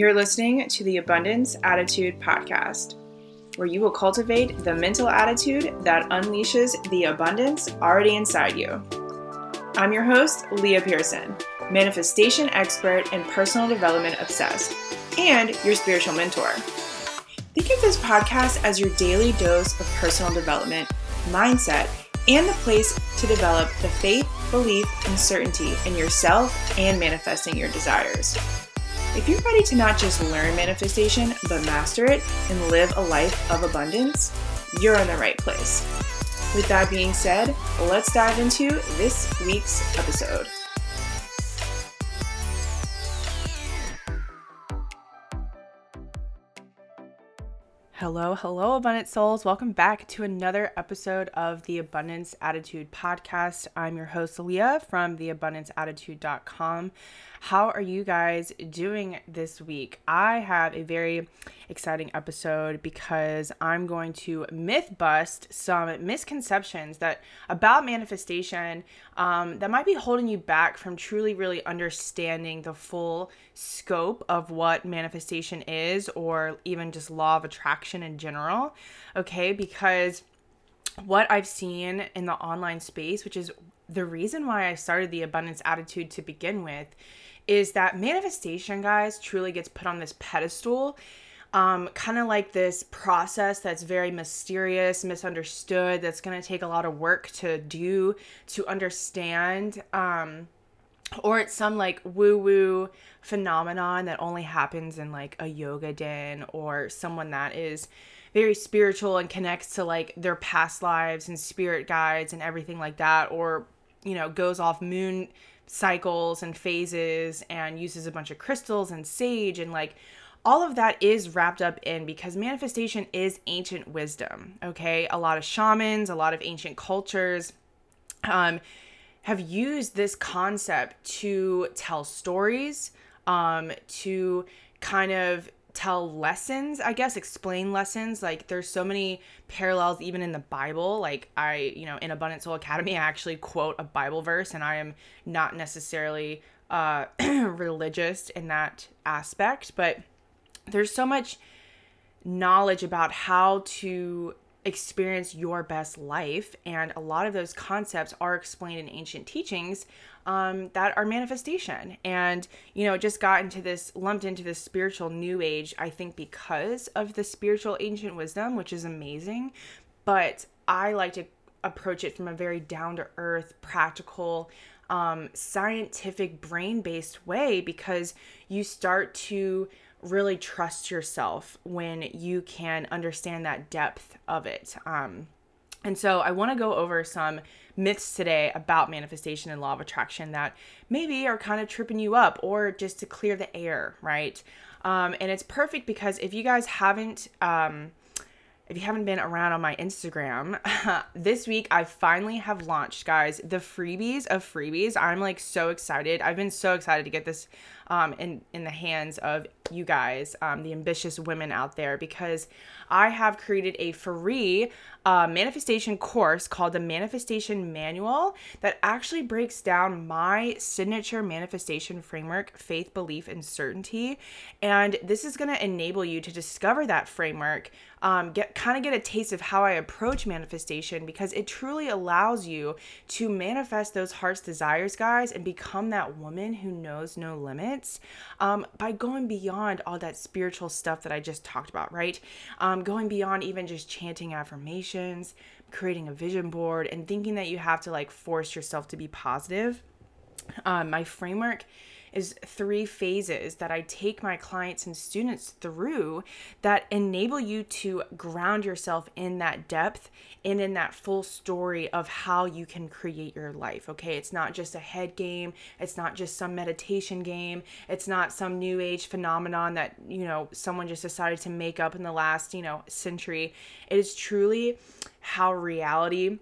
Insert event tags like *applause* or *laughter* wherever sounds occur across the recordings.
You're listening to the Abundance Attitude Podcast, where you will cultivate the mental attitude that unleashes the abundance already inside you. I'm your host, Leah Pearson, manifestation expert and personal development obsessed, and your spiritual mentor. Think of this podcast as your daily dose of personal development, mindset, and the place to develop the faith, belief, and certainty in yourself and manifesting your desires. If you're ready to not just learn manifestation, but master it and live a life of abundance, you're in the right place. With that being said, let's dive into this week's episode. Hello, hello, Abundant Souls. Welcome back to another episode of the Abundance Attitude Podcast. I'm your host, Leah from theabundanceattitude.com. How are you guys doing this week? I have a very exciting episode because I'm going to myth bust some misconceptions that about manifestation um, that might be holding you back from truly, really understanding the full scope of what manifestation is, or even just law of attraction in general. Okay, because what I've seen in the online space, which is the reason why I started the abundance attitude to begin with, is that manifestation, guys, truly gets put on this pedestal. Um, kind of like this process that's very mysterious, misunderstood, that's going to take a lot of work to do, to understand. Um, or it's some like woo woo phenomenon that only happens in like a yoga den or someone that is very spiritual and connects to like their past lives and spirit guides and everything like that or you know goes off moon cycles and phases and uses a bunch of crystals and sage and like all of that is wrapped up in because manifestation is ancient wisdom okay? A lot of shamans a lot of ancient cultures um, have used this concept to tell stories um, to kind of tell lessons i guess explain lessons like there's so many parallels even in the bible like i you know in abundant soul academy i actually quote a bible verse and i am not necessarily uh *clears throat* religious in that aspect but there's so much knowledge about how to experience your best life. And a lot of those concepts are explained in ancient teachings um, that are manifestation. And, you know, just got into this, lumped into this spiritual new age, I think, because of the spiritual ancient wisdom, which is amazing. But I like to approach it from a very down to earth, practical, um, scientific, brain based way because you start to really trust yourself when you can understand that depth of it. Um, and so I want to go over some myths today about manifestation and law of attraction that maybe are kind of tripping you up or just to clear the air, right? Um, and it's perfect because if you guys haven't, um, if you haven't been around on my Instagram, *laughs* this week I finally have launched, guys, the freebies of freebies. I'm like so excited. I've been so excited to get this um, in in the hands of you guys, um, the ambitious women out there, because I have created a free uh, manifestation course called the Manifestation Manual that actually breaks down my signature manifestation framework, faith, belief, and certainty. And this is going to enable you to discover that framework, um, get kind of get a taste of how I approach manifestation because it truly allows you to manifest those heart's desires, guys, and become that woman who knows no limits um, by going beyond all that spiritual stuff that I just talked about, right? Um, going beyond even just chanting affirmations, creating a vision board, and thinking that you have to like force yourself to be positive. Um, my framework is three phases that I take my clients and students through that enable you to ground yourself in that depth and in that full story of how you can create your life. Okay, it's not just a head game, it's not just some meditation game, it's not some new age phenomenon that, you know, someone just decided to make up in the last, you know, century. It is truly how reality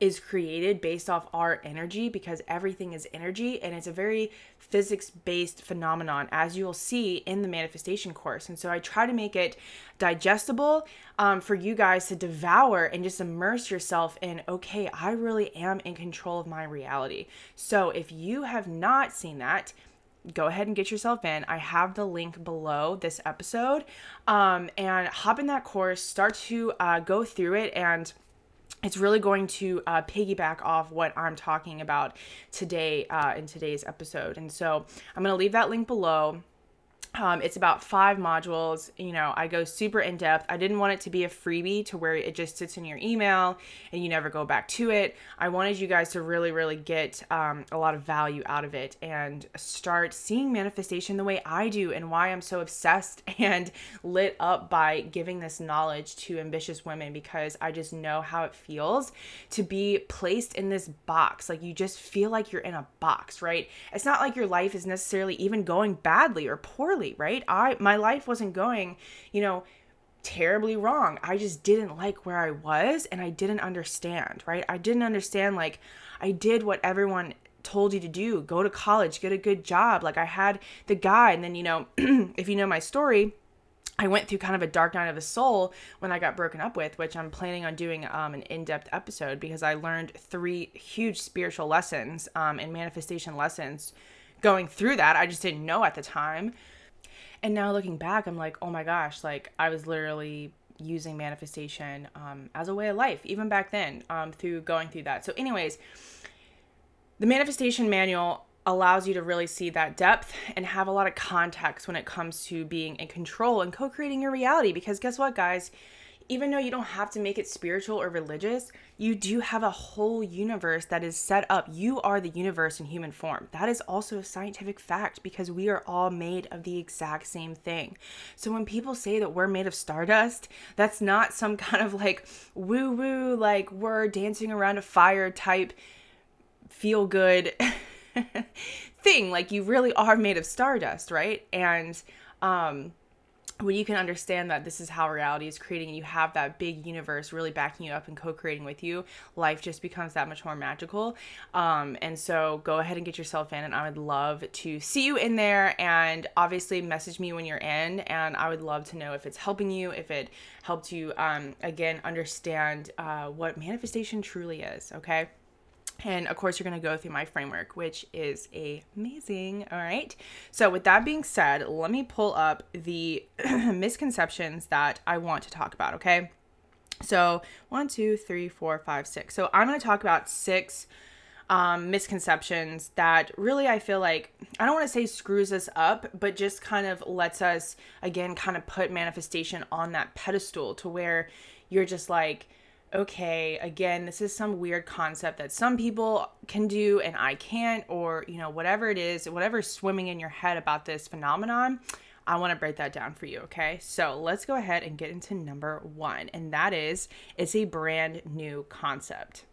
is created based off our energy because everything is energy and it's a very physics based phenomenon as you'll see in the manifestation course and so i try to make it digestible um, for you guys to devour and just immerse yourself in okay i really am in control of my reality so if you have not seen that go ahead and get yourself in. I have the link below this episode. Um, and hop in that course, start to uh, go through it and it's really going to uh, piggyback off what I'm talking about today uh, in today's episode. And so I'm going to leave that link below. Um, it's about five modules. You know, I go super in depth. I didn't want it to be a freebie to where it just sits in your email and you never go back to it. I wanted you guys to really, really get um, a lot of value out of it and start seeing manifestation the way I do and why I'm so obsessed *laughs* and lit up by giving this knowledge to ambitious women because I just know how it feels to be placed in this box. Like you just feel like you're in a box, right? It's not like your life is necessarily even going badly or poorly right? I my life wasn't going, you know, terribly wrong. I just didn't like where I was and I didn't understand, right? I didn't understand like I did what everyone told you to do. Go to college, get a good job. Like I had the guy and then, you know, *clears throat* if you know my story, I went through kind of a dark night of the soul when I got broken up with, which I'm planning on doing um, an in depth episode because I learned three huge spiritual lessons um, and manifestation lessons going through that. I just didn't know at the time. And now looking back, I'm like, oh my gosh, like I was literally using manifestation um, as a way of life, even back then, um, through going through that. So, anyways, the manifestation manual allows you to really see that depth and have a lot of context when it comes to being in control and co creating your reality. Because guess what, guys? Even though you don't have to make it spiritual or religious, you do have a whole universe that is set up. You are the universe in human form. That is also a scientific fact because we are all made of the exact same thing. So when people say that we're made of stardust, that's not some *laughs* kind of like woo woo, like we're dancing around a fire type feel good *laughs* thing. Like you really are made of stardust, right? And, um, when you can understand that this is how reality is creating and you have that big universe really backing you up and co-creating with you life just becomes that much more magical. Um, and so go ahead and get yourself in and i would love to see you in there. And obviously message me when you're in and i would love to know if it's helping you if it helped you um, again understand uh, what manifestation truly is okay and of course, you're going to go through my framework, which is amazing. All right. So, with that being said, let me pull up the *clears throat* misconceptions that I want to talk about. Okay. So, one, two, three, four, five, six. So, I'm going to talk about six um, misconceptions that really I feel like, I don't want to say screws us up, but just kind of lets us, again, kind of put manifestation on that pedestal to where you're just like, okay, again, this is some weird concept that some people can do and I can't, or, you know, whatever it is, whatever's swimming in your head about this phenomenon, I want to break that down for you, okay? So let's go ahead and get into number one, and that is it's a brand new concept.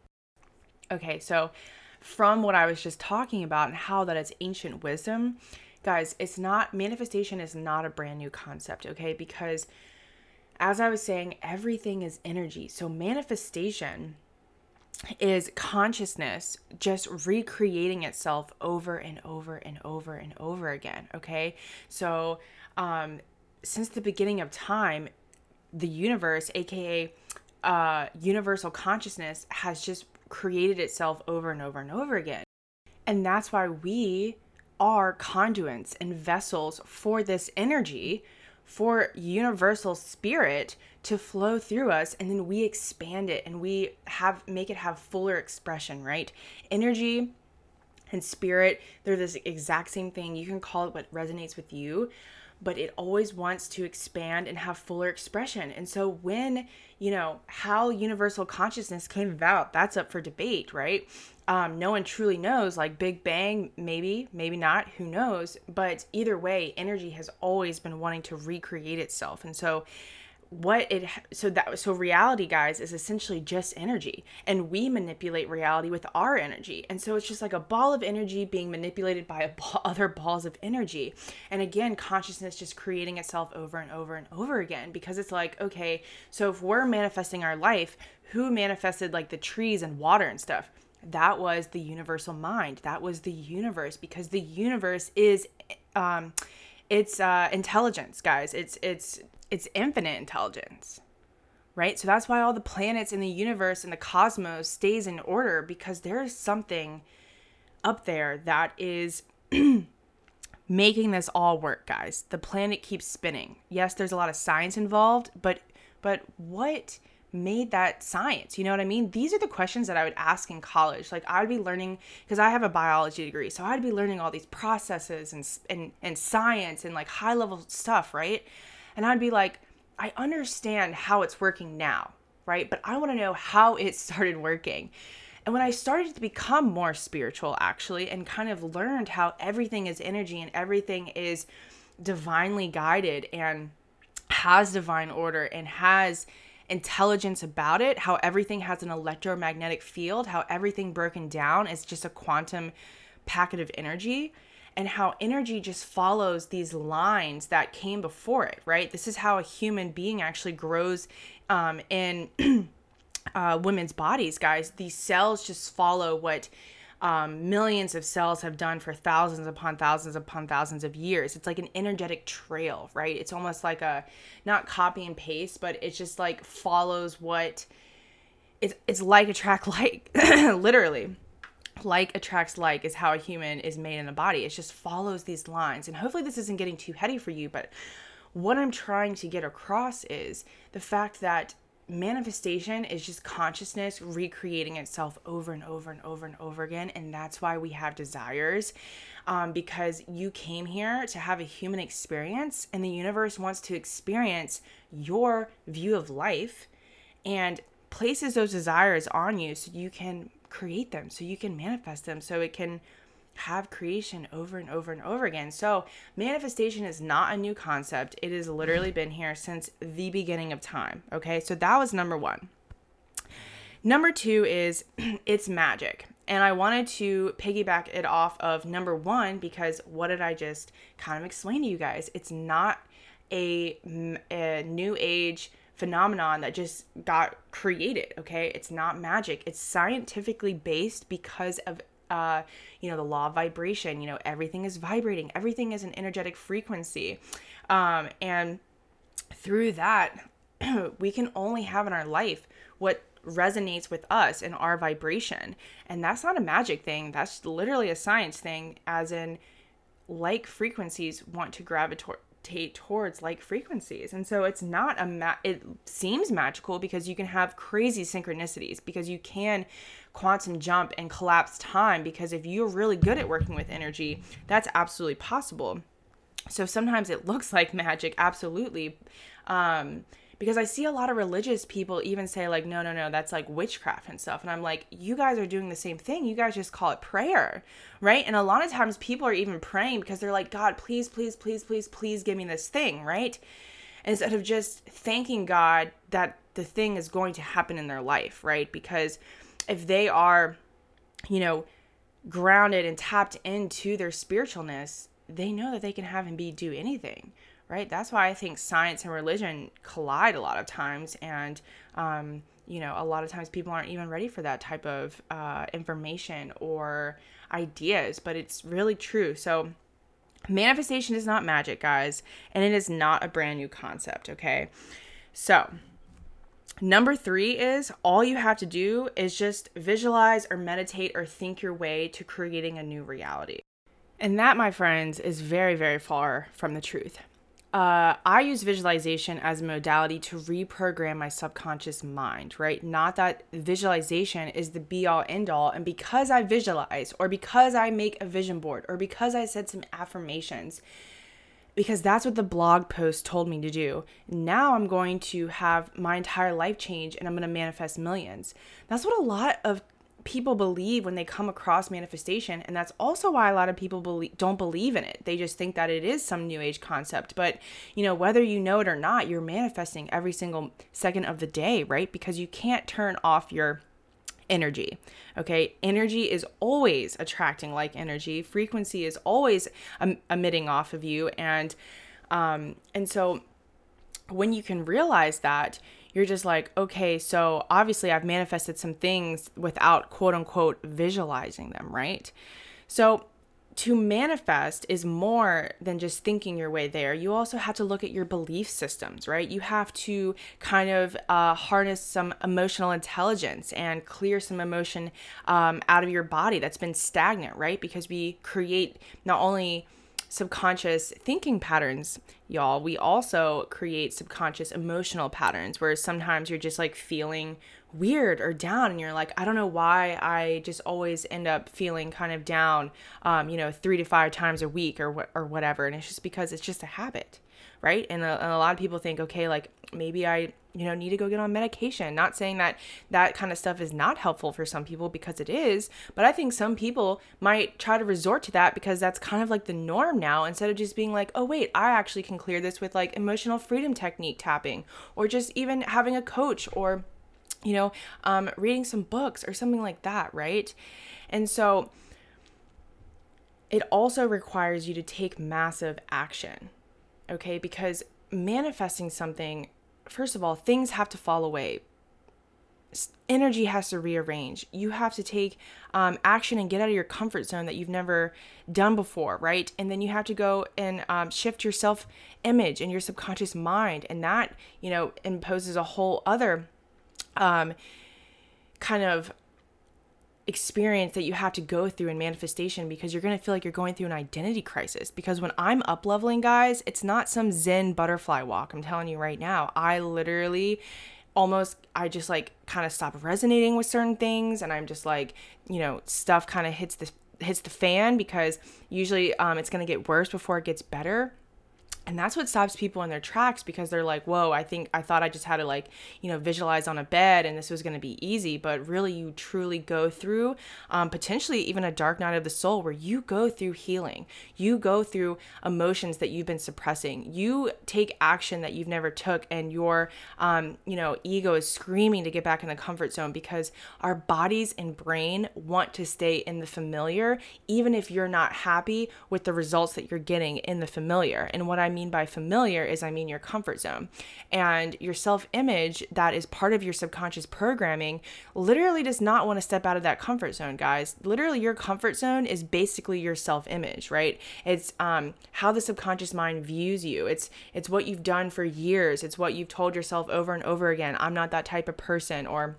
Okay, so from what I was just talking about and how that is ancient wisdom, guys, it's not manifestation is not a brand new concept, okay? Because as I was saying, everything is energy. So manifestation is consciousness just recreating itself over and over and over and over again. Okay. So, um, since the beginning of time, the universe, aka uh, universal consciousness, has just created itself over and over and over again. And that's why we are conduits and vessels for this energy for universal spirit to flow through us and then we expand it and we have make it have fuller expression right? Energy and spirit they're this exact same thing. You can call it what resonates with you but it always wants to expand and have fuller expression. And so when you know how universal consciousness came about that's up for debate right? Um, no one truly knows like big bang maybe maybe not who knows? But either way energy has always been wanting to recreate itself. And so what it so that so reality guys is essentially just energy and we manipulate reality with our energy and so it's just like a ball of energy being manipulated by *laughs* ball, other balls of energy and again consciousness just creating itself over and over and over again because it's like okay so if we're manifesting our life who manifested like the trees and water and stuff? That was the universal mind that was the universe because the universe is um it's uh intelligence guys it's it's it's infinite intelligence right so that's why all the planets in the universe and the cosmos stays in order because there is something up there that is *clears throat* making this all work, guys. The planet keeps spinning. Yes, there's a lot of science involved, but but what made that science? You know what I mean? These are the questions that I would ask in college. Like I'd be learning because I have a biology degree, so I'd be learning all these processes and and and science and like high level stuff, right? And I'd be like, I understand how it's working now, right? But I want to know how it *laughs* started working. And when I started to become more spiritual, actually, and kind of learned how everything is energy and everything is divinely guided and has divine order and has intelligence about it, how everything has an electromagnetic field, how everything broken down is just a quantum packet of energy, and how energy just follows these lines that came before it, right? This is how a human being actually grows um, in *clears throat* uh, women's bodies, guys. These cells just follow what um, millions of cells have done for thousands upon thousands upon thousands of years. It's like an energetic trail, right? It's almost like a not copy and paste, but it just like follows what it's it's like attract *laughs* like literally. Like attracts like is how a human is made in a body. It just follows these lines. And hopefully this isn't getting too heady for you, but what I'm trying to get across is the fact that manifestation is just consciousness recreating itself over and over and over and over again. And that's why we have desires. Um, because you came here to have a human experience, and the universe wants to experience your view of life and places those desires on you so you can create them, so you can manifest them, so it can have creation over and over and over again. So, manifestation is not a new concept. It has literally been here since the beginning of time. Okay, so that was number one. Number two is *clears throat* it's magic. And I wanted to piggyback it off of number one because what did I just kind of explain to you guys? It's not a, a new age phenomenon that just got created, okay? It's not magic. It's scientifically based because of uh, you know, the law of vibration. You know, everything is vibrating, everything is an energetic frequency. Um, and through that, *clears throat* we can only have in our life what resonates with us and our vibration. And that's not a magic thing, that's literally a science thing, as in, like frequencies want to gravitate towards like frequencies. And so it's not a ma- it seems magical because you can have crazy synchronicities because you can quantum jump and collapse time because if you're really good at working with energy, that's absolutely possible. So sometimes it looks like magic, absolutely. Um, because I see a lot of religious people even say like no no no that's like witchcraft and stuff. And I'm like you guys are doing the same thing. You guys just call it prayer right? And a lot of times people are even praying because they're like God please please please please please give me this thing right? Instead of just thanking God that the thing is going to happen in their life right? Because if they are you know grounded and tapped into their spiritualness they know that they can have him be do anything right? That's why I think science and religion collide a lot of times. And, um, you know, a lot of times people aren't even ready for that type of uh, information or ideas, but it's really true. So, manifestation is not magic, guys, and it is not a brand new concept, okay? So, Number three is all you have to do is just visualize or meditate or think your way to creating a new reality. And that, my friends, is very, very far from the truth uh, I use visualization as a modality to reprogram my subconscious mind, right? Not that visualization is the be all end all. And because I visualize, or because I make a vision board, or because I said some affirmations, because that's what the blog post told me to do. Now I'm going to have my entire life change and I'm going to manifest millions. That's what a lot of people believe when they come across manifestation and that's also why a lot of people believe, don't believe in it. They just think that it is some new age concept. But you know whether you know it or not you're manifesting every single second of the day right? Because you can't turn off your energy okay? Energy is always attracting like energy. Frequency is always em- emitting off of you. And um and so when you can realize that you're just like, okay, so obviously I've manifested some things without quote unquote visualizing them, right? So to manifest is more than just thinking your way there. You also have to look at your belief systems, right? You have to kind of uh, harness some emotional intelligence and clear some emotion um, out of your body that's been stagnant, right? Because we create not only subconscious thinking patterns, y'all, we also create subconscious emotional patterns where sometimes you're just like feeling weird or down and you're like i don't know why i just always end up feeling kind of down um, you know three to five times a week or, wh- or whatever. And it's just because it's just a habit right? And a, and a lot of people think okay like maybe i you know need to go get on medication. Not saying that that kind of stuff is not helpful for some people because it is but i think some people might try to resort to that because that's kind of like the norm now instead of just being like oh wait i actually can clear this with like emotional freedom technique tapping or just even having a coach or you know, um, reading some books or something like that, right? And so it also requires you to take massive action, okay? Because manifesting something, first of all, things have to fall away. Energy has to rearrange. You have to take um, action and get out of your comfort zone that you've never done before, right? And then you have to go and um, shift your self image and your subconscious mind. And that, you know, imposes a whole other um, kind of experience that you have to go through in manifestation because you're going to feel like you're going through an identity crisis. Because when I'm up leveling guys it's not some zen butterfly walk. I'm telling you right now I literally almost I just like kind of stop resonating with certain things and I'm just like you know stuff kind of hits the hits the fan because usually um, it's going to get worse before it gets better and that's what stops people in their tracks because they're like whoa i think i thought i just had to like you know visualize on a bed and this was going to be easy. But really you truly go through um, potentially even a dark night of the soul where you go through healing. You go through emotions that you've been suppressing. You take action that you've never took and your um, you know ego is screaming to get back in the comfort zone because our bodies and brain want to stay in the familiar even if you're not happy with the results that you're getting in the familiar. And what i mean by familiar is I mean your comfort zone. And your self image, that is part of your subconscious programming, literally does not want to step out of that comfort zone, guys. Literally, your comfort zone is basically your self image, right? It's um, how the subconscious mind views you. It's it's what you've done for years. It's what you've told yourself over and over again. I'm not that type of person, or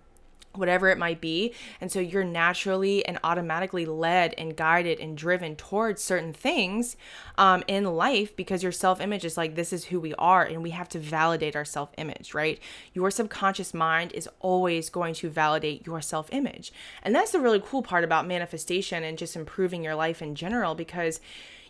whatever it might be. And so you're naturally and automatically led and guided and driven towards certain things um, in life because your self image is like, this is who we are. And we have to validate our self image, right? Your subconscious mind is always going to validate your self image. And that's the really cool part about manifestation and just improving your life in general because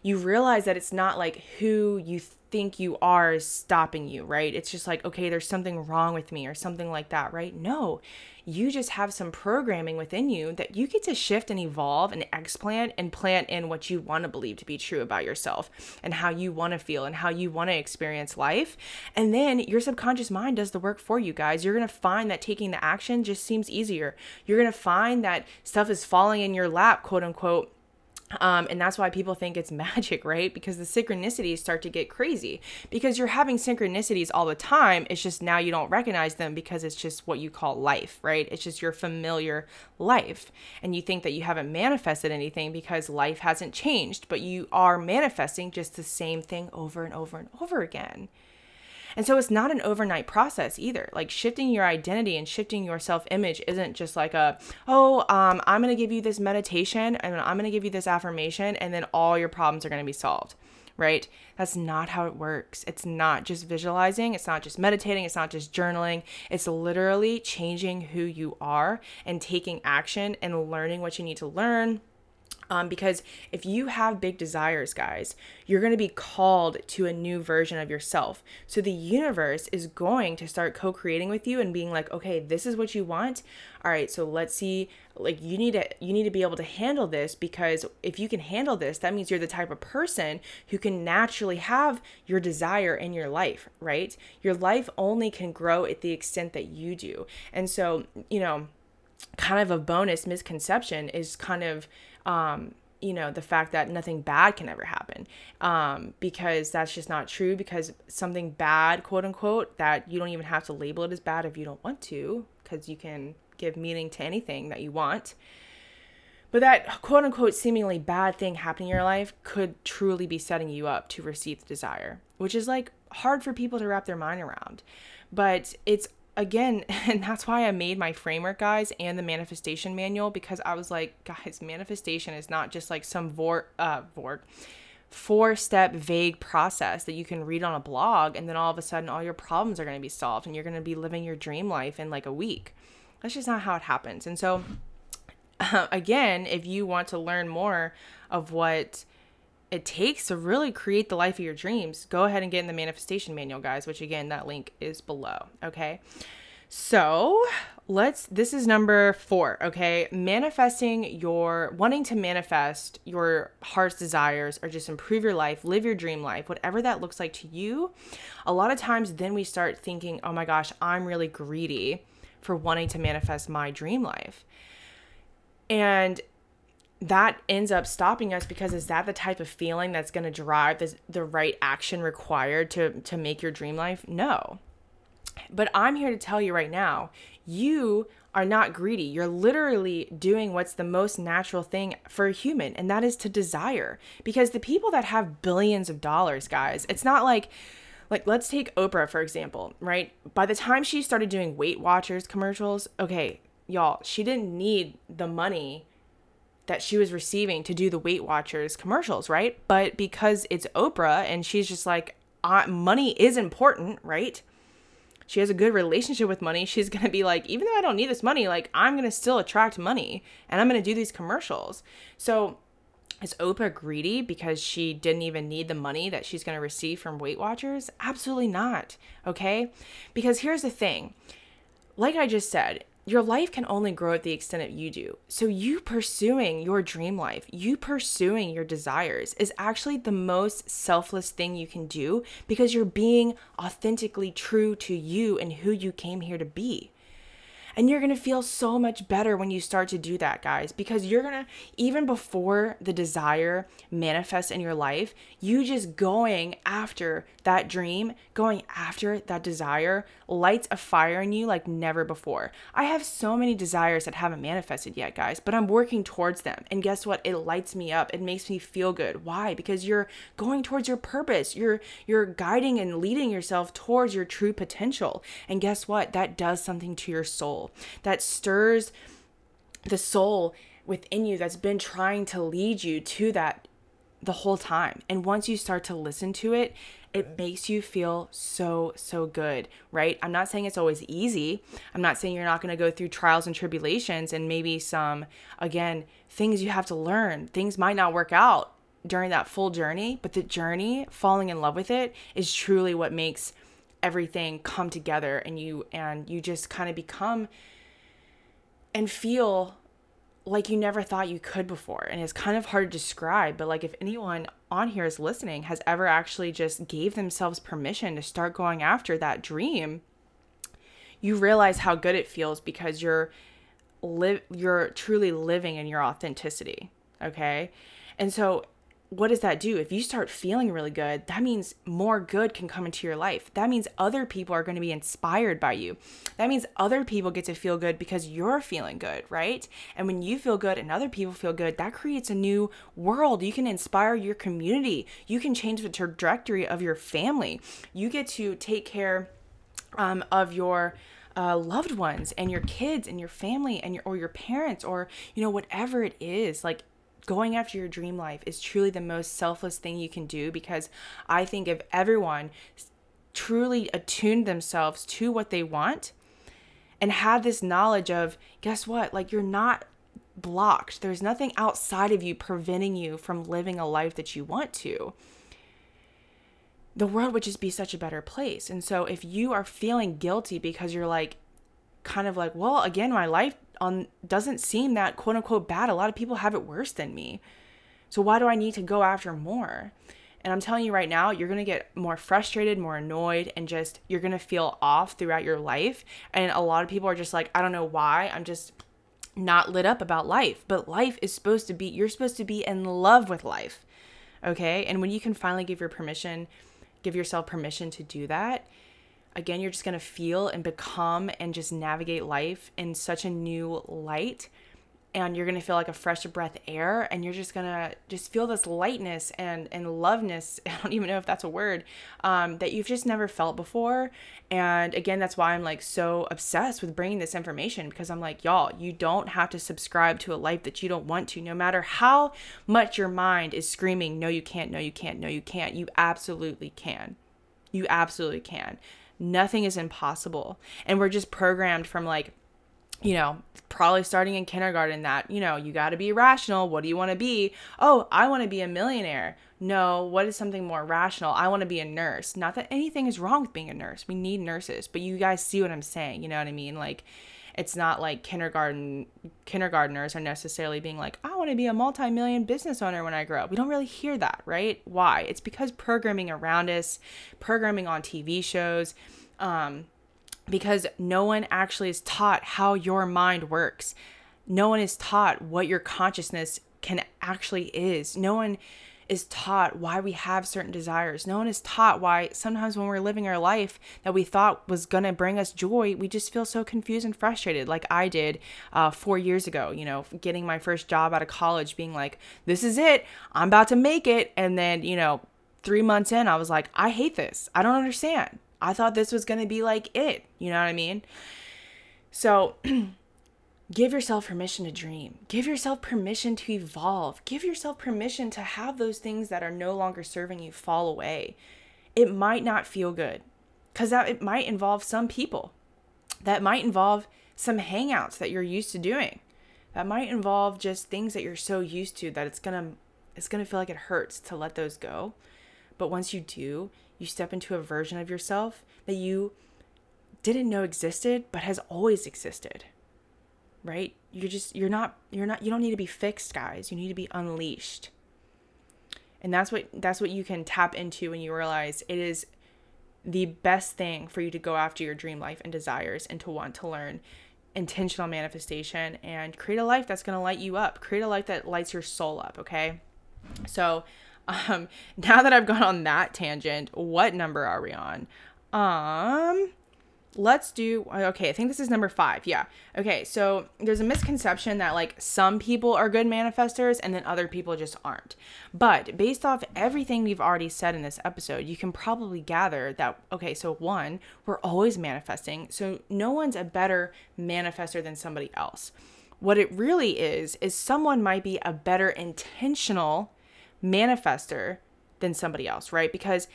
you realize that it's not like who you think you are is stopping you, right? It's just like, okay, there's something wrong with me or something like that, right? No, you just have some programming within you that you get to shift and evolve and explant and plant in what you want to believe to be true about yourself and how you want to feel and how you want to experience life. And then your subconscious mind does the work for you guys. You're going to find that taking the action just seems easier. You're going to find that stuff is falling in your lap, quote unquote um, and that's why people think it's *laughs* magic, right? Because the synchronicities start to get crazy because you're having synchronicities all the time. It's just now you don't recognize them because it's just what you call life, right? It's just your familiar life. And you think that you haven't manifested anything because life hasn't changed, but you are manifesting just the same thing over and over and over again. And so it's not an overnight process either. Like shifting your identity and shifting your self image isn't just like a, oh, um, I'm going to give you this meditation and I'm going to give you this affirmation and then all your problems are going to be solved. Right? That's not how it works. It's not just visualizing, it's not just meditating, it's not just journaling. It's literally changing who you are and taking action and learning what you need to learn um, because if you have big desires, guys, you're going to be called to a new version of yourself. So the universe is going to start co creating with you and being like, okay, this is what you want. All right, so let's see. Like you need to you need to be able to handle this because if you can handle this, that means you're the type of person who can naturally have your desire in your life, right? Your life only can grow at the extent that you do. And so, you know, kind of a bonus misconception is kind of um, you know the fact that nothing bad can ever happen um, because that's just not true because something bad quote unquote that you don't even have to label it as bad if you don't want to because you can give meaning to anything that you want. But that quote unquote seemingly bad thing happening in your life could truly be setting you up to receive the desire which is like hard for people to wrap their mind around. But it's again, *laughs* and that's why I made my framework, guys, and the manifestation manual because I was like, guys, manifestation is not just like some vor uh Vorg four step vague process that you can read on a blog and then all of a sudden all your problems are going to be solved and you're going to be living your dream life in like a week. That's just not how it happens and so *clears throat* again if you want to learn more of what it takes to really create the life of your dreams go ahead and get in the manifestation manual guys which again that link is below okay so let's, this is number four, okay? Manifesting your, wanting to manifest your heart's desires or just improve your life, live your dream life, whatever that looks like to you. A lot of times then we start thinking, oh my gosh, I'm really greedy for wanting to manifest my dream life. And that ends up stopping us because is that the type of feeling that's going to drive the, the right action required to to make your dream life no but I'm here to tell you right now, you are not greedy. You're literally doing what's the most natural thing for a human, and that is to desire. Because the people that have billions of dollars, guys, it's not like like let's take Oprah for example, right? By the time she started doing Weight Watchers commercials, okay, y'all, she didn't need the money that she was receiving to do the Weight Watchers commercials, right? But because it's Oprah and she's just like, uh, money is important, right? she has a good relationship with money, she's *laughs* going to be like, even though I don't need this money, like I'm going to still attract money and I'm going to do these commercials. So is Oprah greedy because she didn't even need the money that she's going to receive from Weight Watchers? Absolutely not. Okay? Because here's the thing. Like I just said, your life can only grow at the extent that you do. So, you pursuing your dream life, you pursuing your desires is actually the most selfless thing you can do because you're being authentically true to you and who you came here to be. And you're gonna feel so much better when you start to do that, guys, because you're gonna, even before the desire manifests in your life, you just going after that dream, going after that desire, lights a fire in you like never before. I have so many desires that haven't manifested yet, guys, but I'm working towards them. And guess what? It lights me up. It makes me feel good. Why? Because you're going towards your purpose. You're you're guiding and leading yourself towards your true potential. And guess what? That does something to your soul that stirs the soul within you that's been trying to lead you to that the whole time. And once you start to listen to it, it makes you feel so, so good, right? I'm not saying it's always easy. I'm not saying you're not going to go through trials and tribulations and maybe some, again, things you have to learn. Things might not work out during that full journey, but the journey, falling in love with it, is truly what makes everything come together and you and you just kind of become and feel like you never thought you could before and it's kind of hard to describe but like if anyone on here is listening has ever actually just gave themselves permission to start going after that dream you realize how good it feels because you're live you're truly living in your authenticity okay? And so what does that do? If you start feeling really good, that means more good can come into your life. That means other people are going to be inspired by you. That means other people get to feel good because you're feeling good, right? And when you feel good and other people feel good, that creates a new world. You can inspire your community. You can change the trajectory of your family. You get to take care um, of your uh, loved ones and your kids and your family and your or your parents or you know whatever it is like going after your dream life is truly the most selfless thing you can do because I think if everyone truly attuned themselves to what they want and had this knowledge of, guess what? Like, you're not blocked. There's nothing outside of you preventing you from living a life that you want to. The world would just be such a better place. And so, if you are feeling guilty because you're like, kind of like, well, again, my life on doesn't seem that quote unquote bad. A lot of people have it worse than me. So why do I need to go after more? And I'm telling you right now, you're to get more frustrated, more annoyed, and just you're to feel off throughout your life. And a lot of people are just like, I don't know why. I'm just not lit up about life. But life is supposed to be, you're supposed to be in love with life. Okay. And when you can finally give your permission, give yourself permission to do that, again, you're just going to feel and become and just navigate life in such a new light. and you're gonna feel like a fresh breath air and you're just gonna just feel this lightness and and loveness *laughs* i don't even know if that's a word um, that you've just never felt before. And again that's why i'm like so obsessed with bringing this information because i'm like y'all you don't have to subscribe to a life that you don't want to no matter how much your mind is screaming no you can't no you can't no you can't you absolutely can. You absolutely can nothing is impossible and we're just programmed from like you know, probably starting in kindergarten that, you know, you got to be rational. What do you want to be? Oh, I want to be a millionaire. No, what is something more rational? I want to be a nurse. Not that anything is wrong with being a nurse. We need nurses, but you guys see what I'm saying. You know what I mean? Like, it's not like kindergarten kindergarteners are necessarily being like, I want to be a multi-million business owner when I grow up. We don't really hear that, right? Why? It's because programming around us, programming on TV shows, um, because no one actually is taught how your mind works. No one is taught what your consciousness can actually is. No one is taught why we have certain desires. No one is taught why sometimes when we're living our life that we thought was going to bring us joy, we just feel so confused and frustrated, like I did uh, four years ago, you know, getting my first job out of college, being like, this is it, I'm about to make it. And then, you know, three months in, I was like, I hate this. I don't understand. I thought this was going to be like it. You know what I mean? So *clears throat* give yourself permission to dream. Give yourself permission to evolve. Give yourself permission to have those things that are no longer serving you fall away. It might not feel good because it might involve some people. That might involve some hangouts that you're used to doing. That might involve just things that you're so used to that it's to it's to feel like it hurts to let those go. But once you do, you step into a version of yourself that you didn't know existed but has always existed right? You're just you're not you're not you don't need to be fixed guys. You need to be unleashed. And that's what that's what you can tap into when you realize it is the best thing for you to go after your dream life and desires and to want to learn intentional manifestation and create a life that's going to light you up. Create a life that lights your soul up okay? So um, *laughs* now that I've gone on that tangent, what number are we on? Um, let's do okay i think this is number five yeah. Okay so there's a misconception that like some people are good manifestors and then other people just aren't. But based off everything we've already said in this episode you can probably gather that okay so one we're always manifesting so no one's a better manifester than somebody else. What it really is is someone might be a better intentional manifester than somebody else, right? Because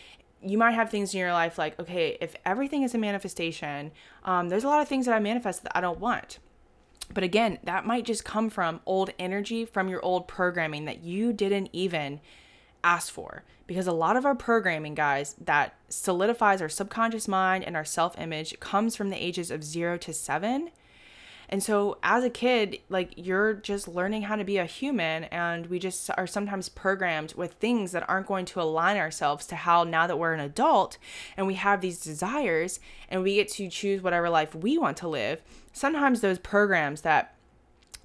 you might have things in your life like, okay, if everything is a manifestation, um, there's a lot of things that I manifest that I don't want. But again, that might just come from old energy, from your old programming that you didn't even ask for. Because a lot of our programming, guys, that solidifies our subconscious mind and our self image comes from the ages of zero to seven. And so as a kid, like you're just learning how to be a human and we just are sometimes programmed with things that aren't going to align ourselves to how now that we're an adult and we have these desires and we get to choose whatever life we want to live. Sometimes those programs that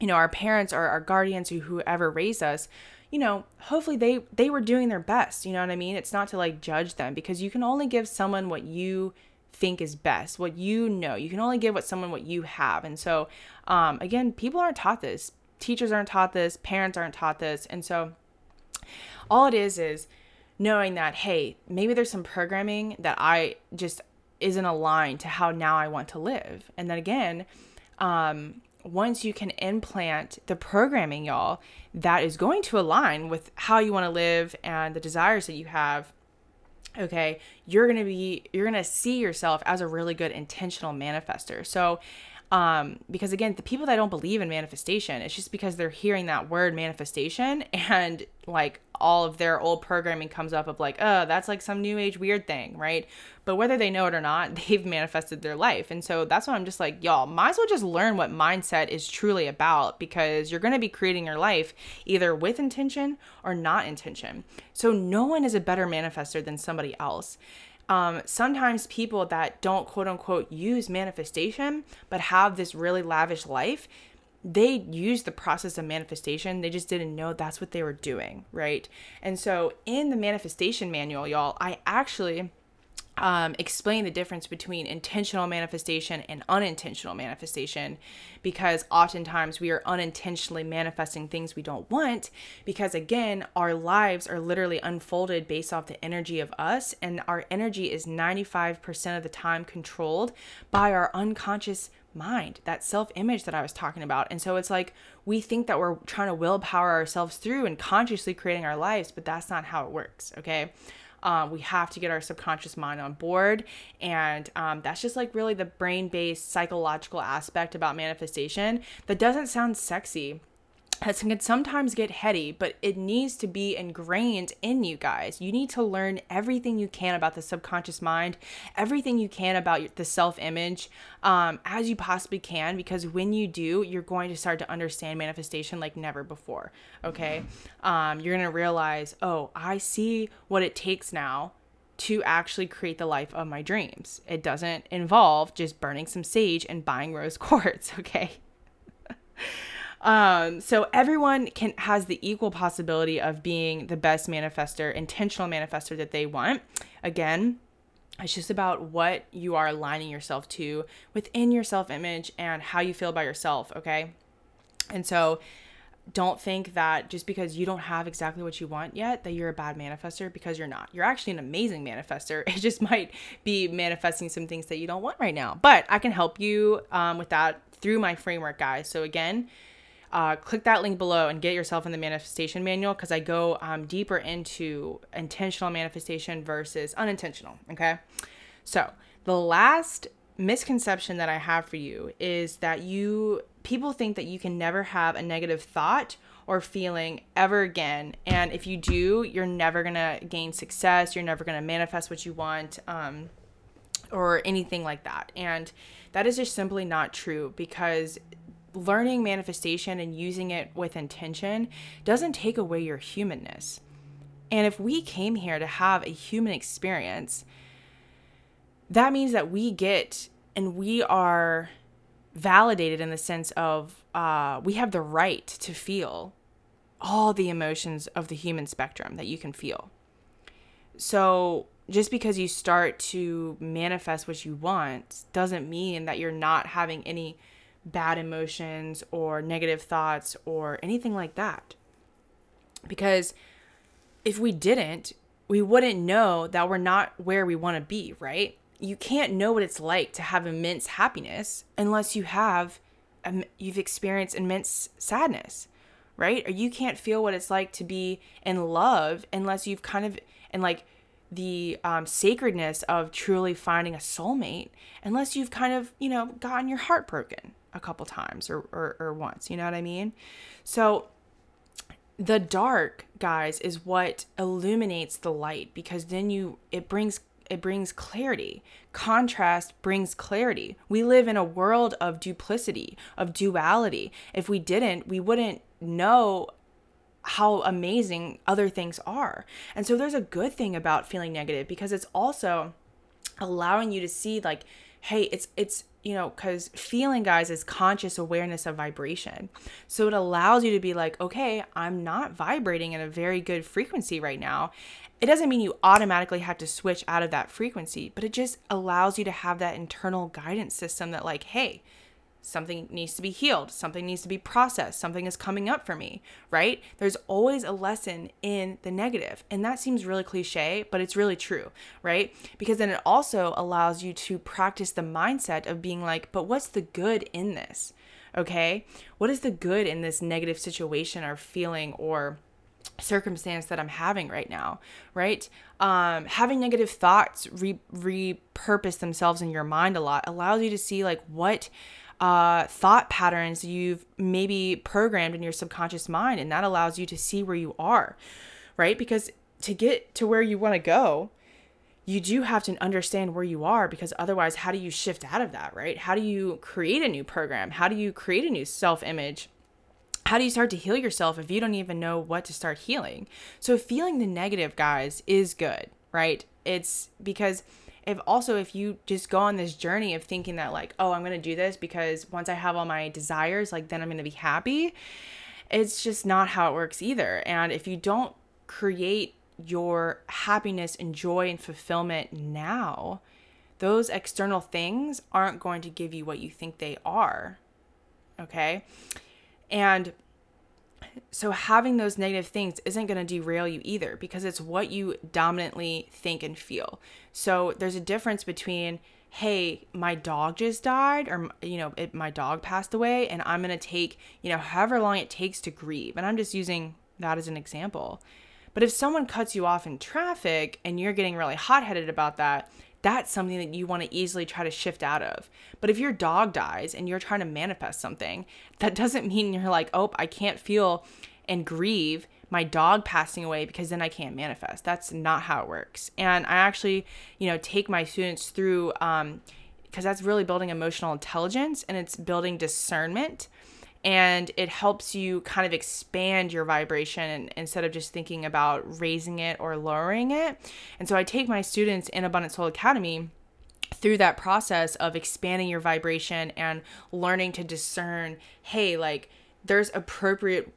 you know our parents or our guardians or whoever raised us you know hopefully they they were doing their best you know what i mean it's not to like judge them because you can only give someone what you think is best, what you know. You can only give what someone what you have. And so, um, again, people aren't taught this. Teachers aren't taught this. Parents aren't taught this. And so, all it is is knowing that hey, maybe there's some programming that I just isn't aligned to how now I want to live. And then again, um, once you can implant the programming, y'all, that is going to align with how you want to live and the desires that you have, okay you're going to be you're going to see yourself as a really good intentional manifester. So um because again the people that don't believe in manifestation it's just because they're hearing that word manifestation *laughs* and like all of their old programming comes up of like oh that's like some new age weird thing right? But whether they know it or not *laughs* they've manifested their life. And so that's why i'm just like y'all might as well just learn what mindset is truly about because you're going to be creating your life either with intention or not intention. So no one is a better manifester than somebody else um, sometimes people that don't quote unquote use manifestation but have this really lavish life they use the process of manifestation. They just didn't know that's what they were doing right? And so in the manifestation manual y'all i actually um, explain the difference between intentional manifestation and unintentional manifestation because oftentimes we are unintentionally manifesting things we don't want because again our lives are literally unfolded based off the energy of us and our energy is 95% of the time controlled by our unconscious mind that self-image that i was talking about. And so it's like we think that we're trying to willpower ourselves through and consciously creating our lives but that's not how it works okay um, we have to get our subconscious mind on board. And um, that's just like really the brain based psychological aspect about manifestation that doesn't sound sexy that can sometimes get heady, but it needs to be ingrained in you guys. You need to learn everything you can about the subconscious mind, everything you can about the self image um, as you possibly can, because when you do, you're going to start to understand manifestation like never before. Okay. Um, you're going to realize, oh, I see what it takes now to actually create the life of my dreams. It doesn't involve just burning some sage and buying rose *laughs* quartz. Okay. Um, so everyone can has the equal possibility of being the best manifester, intentional manifester that they want. Again, it's just about what you are aligning yourself to within your self image and how you feel about yourself. Okay. And so don't think that just because you don't have exactly what you want yet that you're a bad manifester because you're not. You're actually an amazing manifester. *laughs* It just might be manifesting some things that you don't want right now. But I can help you um, with that through my framework, guys. So again, uh, click that link below and get yourself in the manifestation manual because I go um, deeper into intentional manifestation versus unintentional. Okay. So, the last misconception that I have for you is that you people think that you can never have a negative thought or feeling ever again. And if you do, you're never going to gain success. You're never going to manifest what you want um, or anything like that. And that is just simply not true because learning manifestation and using it with intention doesn't take away your humanness. And if we came here to have a human experience, that means that we get and we are validated in the sense of uh, we have the right to feel all the emotions of the human spectrum that you can feel. So, just because you start to manifest what you want doesn't mean that you're not having any bad emotions or negative thoughts or anything like that. Because if we didn't, we wouldn't know that we're not where we want to be, right? You can't know what it's like to have immense happiness unless you have um, you've experienced immense sadness, right? Or you can't feel what it's like to be in love unless you've kind of and like the um, sacredness of truly finding a soulmate unless you've kind of you know gotten your heart broken a couple times or, or, or once. You know what I mean? So the dark, guys, is what illuminates the light because then you it brings it brings clarity. Contrast brings clarity. We live in a world of duplicity, of duality. If we didn't, we wouldn't know how amazing other things are. And so there's a good thing about feeling negative because it's also allowing you to see like hey, it's it's you know, because feeling, guys, is conscious awareness of vibration. So it allows you to be like, okay, I'm not vibrating in a very good frequency right now. It doesn't mean you automatically have to switch out of that frequency, but it just allows you to have that internal guidance system that, like, hey, something needs to be healed, something needs to be processed, something is coming up for me, right? There's always a lesson in the negative. And that seems really cliche, but it's really true, right? Because then it also allows you to practice the mindset of being like, but what's the good in this? Okay? What is the good in this negative situation or feeling or circumstance that I'm having right now, right? Um, having negative thoughts re- repurpose themselves in your mind a lot allows you to see like what uh, thought patterns you've maybe programmed in your subconscious mind. And that allows you to see where you are, right? Because to get to where you want to go, you do have to understand where you are because otherwise, how do you shift out of that, right? How do you create a new program? How do you create a new self image? How do you start to heal yourself if you don't even know what to start healing? So, feeling the negative, guys, is good, right? It's because if also if you just go on this journey of thinking that like oh i'm going to do this because once i have all my desires like then i'm going to be happy it's just not how it works either and if you don't create your happiness and joy and fulfillment now, those external things aren't going to give you what you think they are. Okay? And so having those negative things isn't going to derail you either because it's what you dominantly think and feel. So there's a difference between hey, my dog just died or you know, it, my dog passed away and I'm going to take, you know, however long it takes to grieve. And I'm just using that as an example. But if someone cuts you off in traffic and you're getting really hot-headed about that, that's something that you want to easily try to shift out of. But if your dog dies and you're trying to manifest something, that doesn't mean you're like, oh, I can't feel and grieve my dog passing away because then I can't manifest. That's not how it works. And I actually, you know, take my students through um because that's really building emotional intelligence and it's building discernment and it helps you kind of expand your vibration instead of just thinking about raising it or lowering it. And so I take my students in Abundant Soul Academy through that process of expanding your vibration and learning to discern hey, like there's appropriate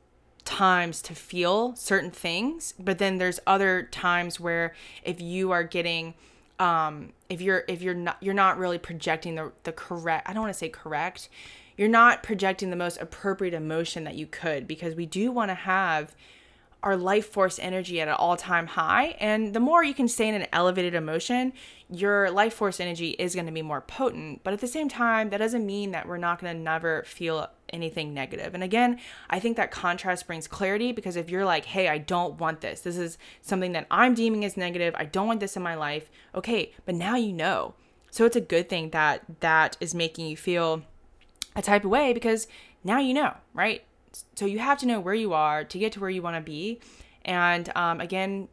times to feel certain things, but then there's other times where if you are getting um if you're if you're not you're not really projecting the the correct I don't want to say correct you're not projecting the most appropriate emotion that you could because we do want to have our life force energy at an all time high. And the more you can stay in an elevated emotion, your life force energy is going to be more potent. But at the same time, that doesn't mean that we're not going to never feel anything negative. And again, I think that contrast brings clarity because if you're like, hey, I don't want this, this is something that I'm deeming as negative, I don't want this in my life, okay, but now you know. So it's a good thing that that is making you feel a type of way because now you know, right? So you have to know where you are to get to where you want to be. And um, again,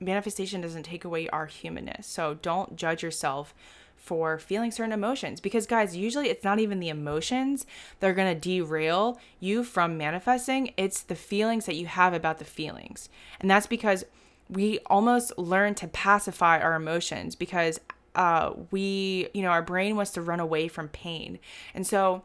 manifestation doesn't take away our humanness. So don't judge yourself for feeling certain emotions because guys usually it's not even the emotions that are going to derail you from manifesting it's the feelings that you have about the feelings and that's because we almost learn to pacify our emotions because uh, we, you know, our brain wants to run away from pain. And so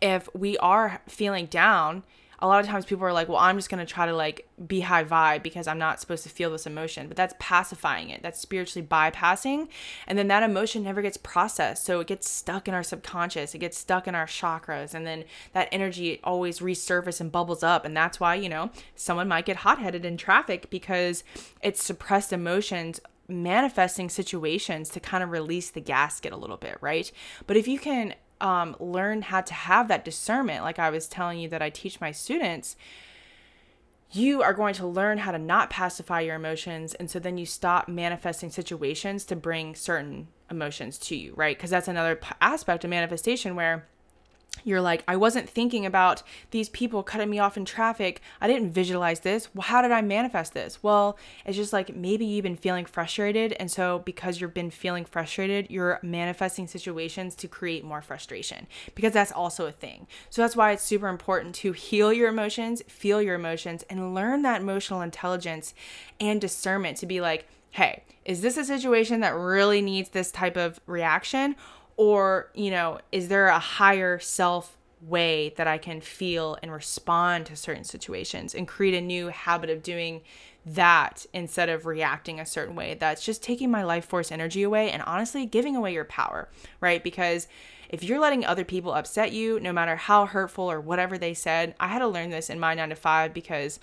if we are feeling down, a lot of times people are like, well, I'm just going to try to like be high vibe because I'm not supposed to feel this emotion. But that's pacifying it. That's spiritually bypassing. And then that emotion never gets processed. So it gets stuck in our subconscious, it gets stuck in our chakras. And then that energy always resurfaces and bubbles up. And that's why, you know, someone might get hot headed in traffic because it's suppressed emotions manifesting situations to kind of release the gasket a little bit, right? But if you can um, learn how to have that discernment, like I was telling you that I teach my students, you are going to learn how to not pacify your emotions. And so then you stop manifesting situations to bring certain emotions to you, right? Because that's another p- aspect of manifestation where you're like, I wasn't thinking about these people cutting me off in traffic. I didn't visualize this. Well, how did I manifest this? Well, it's just like maybe you've been feeling frustrated. And so, because you've been feeling frustrated, you're manifesting situations to create more frustration because that's also a thing. So, that's why it's super important to heal your emotions, feel your emotions, and learn that emotional intelligence and discernment to be like, hey, is this a situation that really needs this type of reaction? Or, you know, is there a higher self way that I can feel and respond to certain situations and create a new habit of doing that instead of reacting a certain way that's just taking my life force energy away and honestly giving away your power, right? Because if you're letting other people upset you, no matter how hurtful or whatever they said, I had to learn this in my nine to five because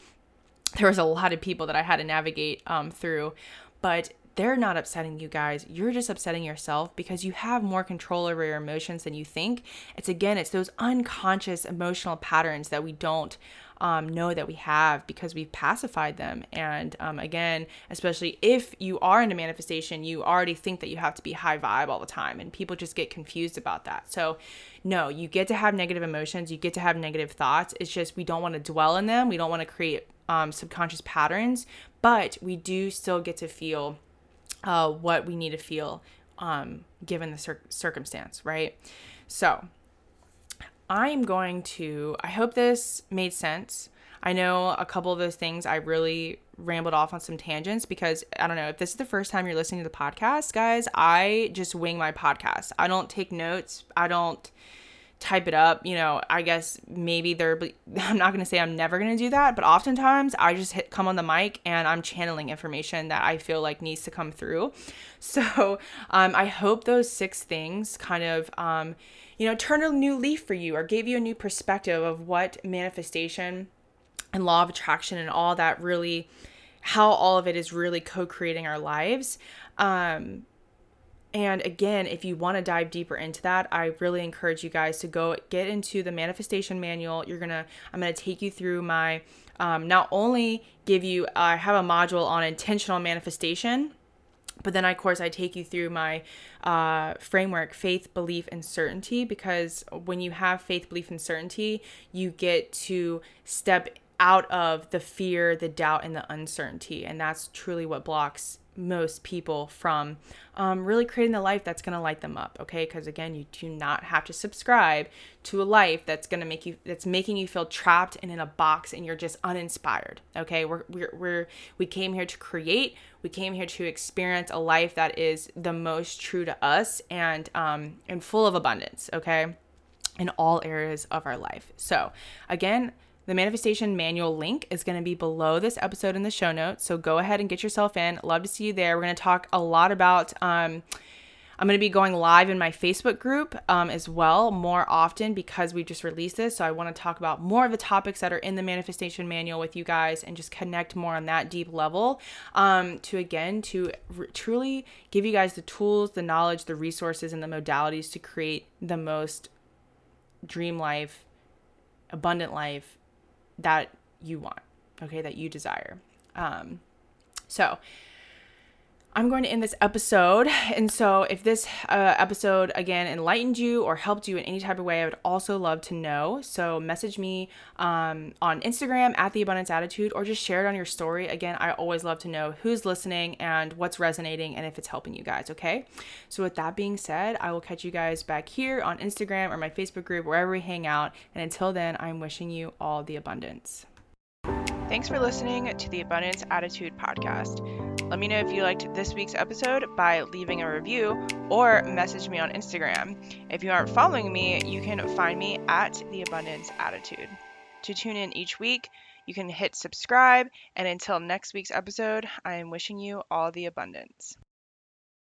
there was a lot of people that I had to navigate um, through. But they're not upsetting you guys. You're just upsetting yourself because you have more control over your emotions than you think. It's again, it's those unconscious emotional patterns that we don't um, know that we have because we've pacified them. And um, again, especially if you are into manifestation, you already think that you have to be high vibe all the time, and people just get confused about that. So, no, you get to have negative emotions, you get to have negative thoughts. It's just we don't want to dwell in them, we don't want to create um, subconscious patterns, but we do still get to feel uh, what we need to feel um, given the cir- circumstance, right? So I'm going to, I hope this made sense. I know a couple of those things I really rambled off on some tangents because I don't know if this is the first time you're listening to the podcast, guys. I just wing my podcast. I don't take notes. I don't type it up, you know, I guess maybe they're, *laughs* I'm not going to say I'm never going to do that, but oftentimes I just hit come on the mic and I'm channeling information that I feel like needs to come through. *laughs* So um, I hope those six things kind of, um, you know, turned a new leaf for you or gave you a new perspective of what manifestation and law of attraction and all that really, how all of it is really co creating our lives. Um, and again, if you want to dive deeper into that, I really encourage you guys to go get into the manifestation manual. You're gonna, I'm gonna take you through my, um, not only give you, I have a module on intentional manifestation, but then of course I take you through my uh, framework, faith, belief, and certainty, because when you have faith, belief, and certainty, you get to step out of the fear, the doubt, and the uncertainty, and that's truly what blocks most people from um, really creating the life that's going to light them up okay? Because again you do not have to subscribe to a life that's going to make you that's making you feel trapped and in a box and you're just uninspired okay? We're, we're, we're we came here to create. We came here to experience a life that is the most true to us and um and full of abundance okay? In all areas of our life. So again the manifestation manual link is going to be below this episode in the show notes. So go ahead and get yourself in. Love to see you there. We're going to talk a lot about. Um, I'm going to be going live in my Facebook group um, as well more often because we just released this. So I want to talk about more of the topics that are in the manifestation manual with you guys and just connect more on that deep level um, to again to truly give you guys the tools, the knowledge, the resources, and the modalities to create the most dream life, abundant life that you want, okay, that you desire. Um, so I'm going to end this episode. *sighs* And so, if this uh, episode again enlightened you or helped you in any type of way, I would also love to know. So, message me um, on Instagram at the Abundance Attitude or just share it on your story. Again, I always love to know who's listening and what's resonating and if it's helping you guys. Okay. So, with that being said, I will catch you guys back here on Instagram or my Facebook group, wherever we hang out. And until then, I'm wishing you all the abundance. Thanks for listening to the Abundance Attitude podcast. Let me know if you liked this week's episode by leaving a review or message me on Instagram. If you aren't following me, you can find me at the Abundance Attitude. To tune in each week, you can hit subscribe, and until next week's episode, I am wishing you all the abundance.